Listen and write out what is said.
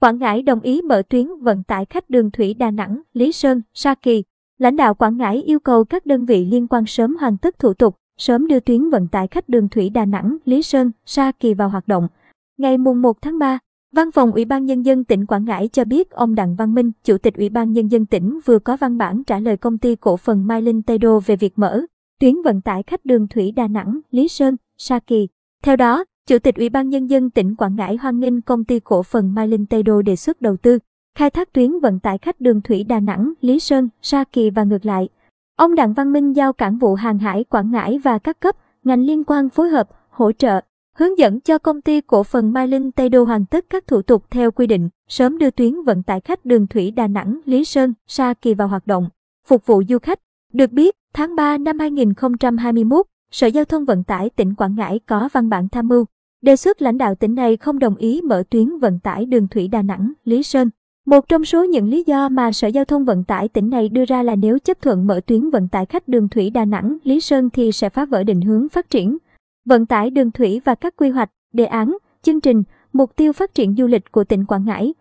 Quảng Ngãi đồng ý mở tuyến vận tải khách đường thủy Đà Nẵng, Lý Sơn, Sa Kỳ. Lãnh đạo Quảng Ngãi yêu cầu các đơn vị liên quan sớm hoàn tất thủ tục, sớm đưa tuyến vận tải khách đường thủy Đà Nẵng, Lý Sơn, Sa Kỳ vào hoạt động. Ngày mùng 1 tháng 3, Văn phòng Ủy ban Nhân dân tỉnh Quảng Ngãi cho biết ông Đặng Văn Minh, Chủ tịch Ủy ban Nhân dân tỉnh vừa có văn bản trả lời công ty cổ phần Mai Linh Tây Đô về việc mở tuyến vận tải khách đường thủy Đà Nẵng, Lý Sơn, Sa Kỳ. Theo đó, Chủ tịch Ủy ban Nhân dân tỉnh Quảng Ngãi hoan nghênh công ty cổ phần Mai Linh Tây Đô đề xuất đầu tư, khai thác tuyến vận tải khách đường thủy Đà Nẵng, Lý Sơn, Sa Kỳ và ngược lại. Ông Đặng Văn Minh giao cảng vụ hàng hải Quảng Ngãi và các cấp, ngành liên quan phối hợp, hỗ trợ, hướng dẫn cho công ty cổ phần Mai Linh Tây Đô hoàn tất các thủ tục theo quy định, sớm đưa tuyến vận tải khách đường thủy Đà Nẵng, Lý Sơn, Sa Kỳ vào hoạt động, phục vụ du khách. Được biết, tháng 3 năm 2021, Sở Giao thông Vận tải tỉnh Quảng Ngãi có văn bản tham mưu, đề xuất lãnh đạo tỉnh này không đồng ý mở tuyến vận tải đường thủy Đà Nẵng, Lý Sơn. Một trong số những lý do mà Sở Giao thông Vận tải tỉnh này đưa ra là nếu chấp thuận mở tuyến vận tải khách đường thủy Đà Nẵng, Lý Sơn thì sẽ phá vỡ định hướng phát triển vận tải đường thủy và các quy hoạch, đề án, chương trình, mục tiêu phát triển du lịch của tỉnh Quảng Ngãi.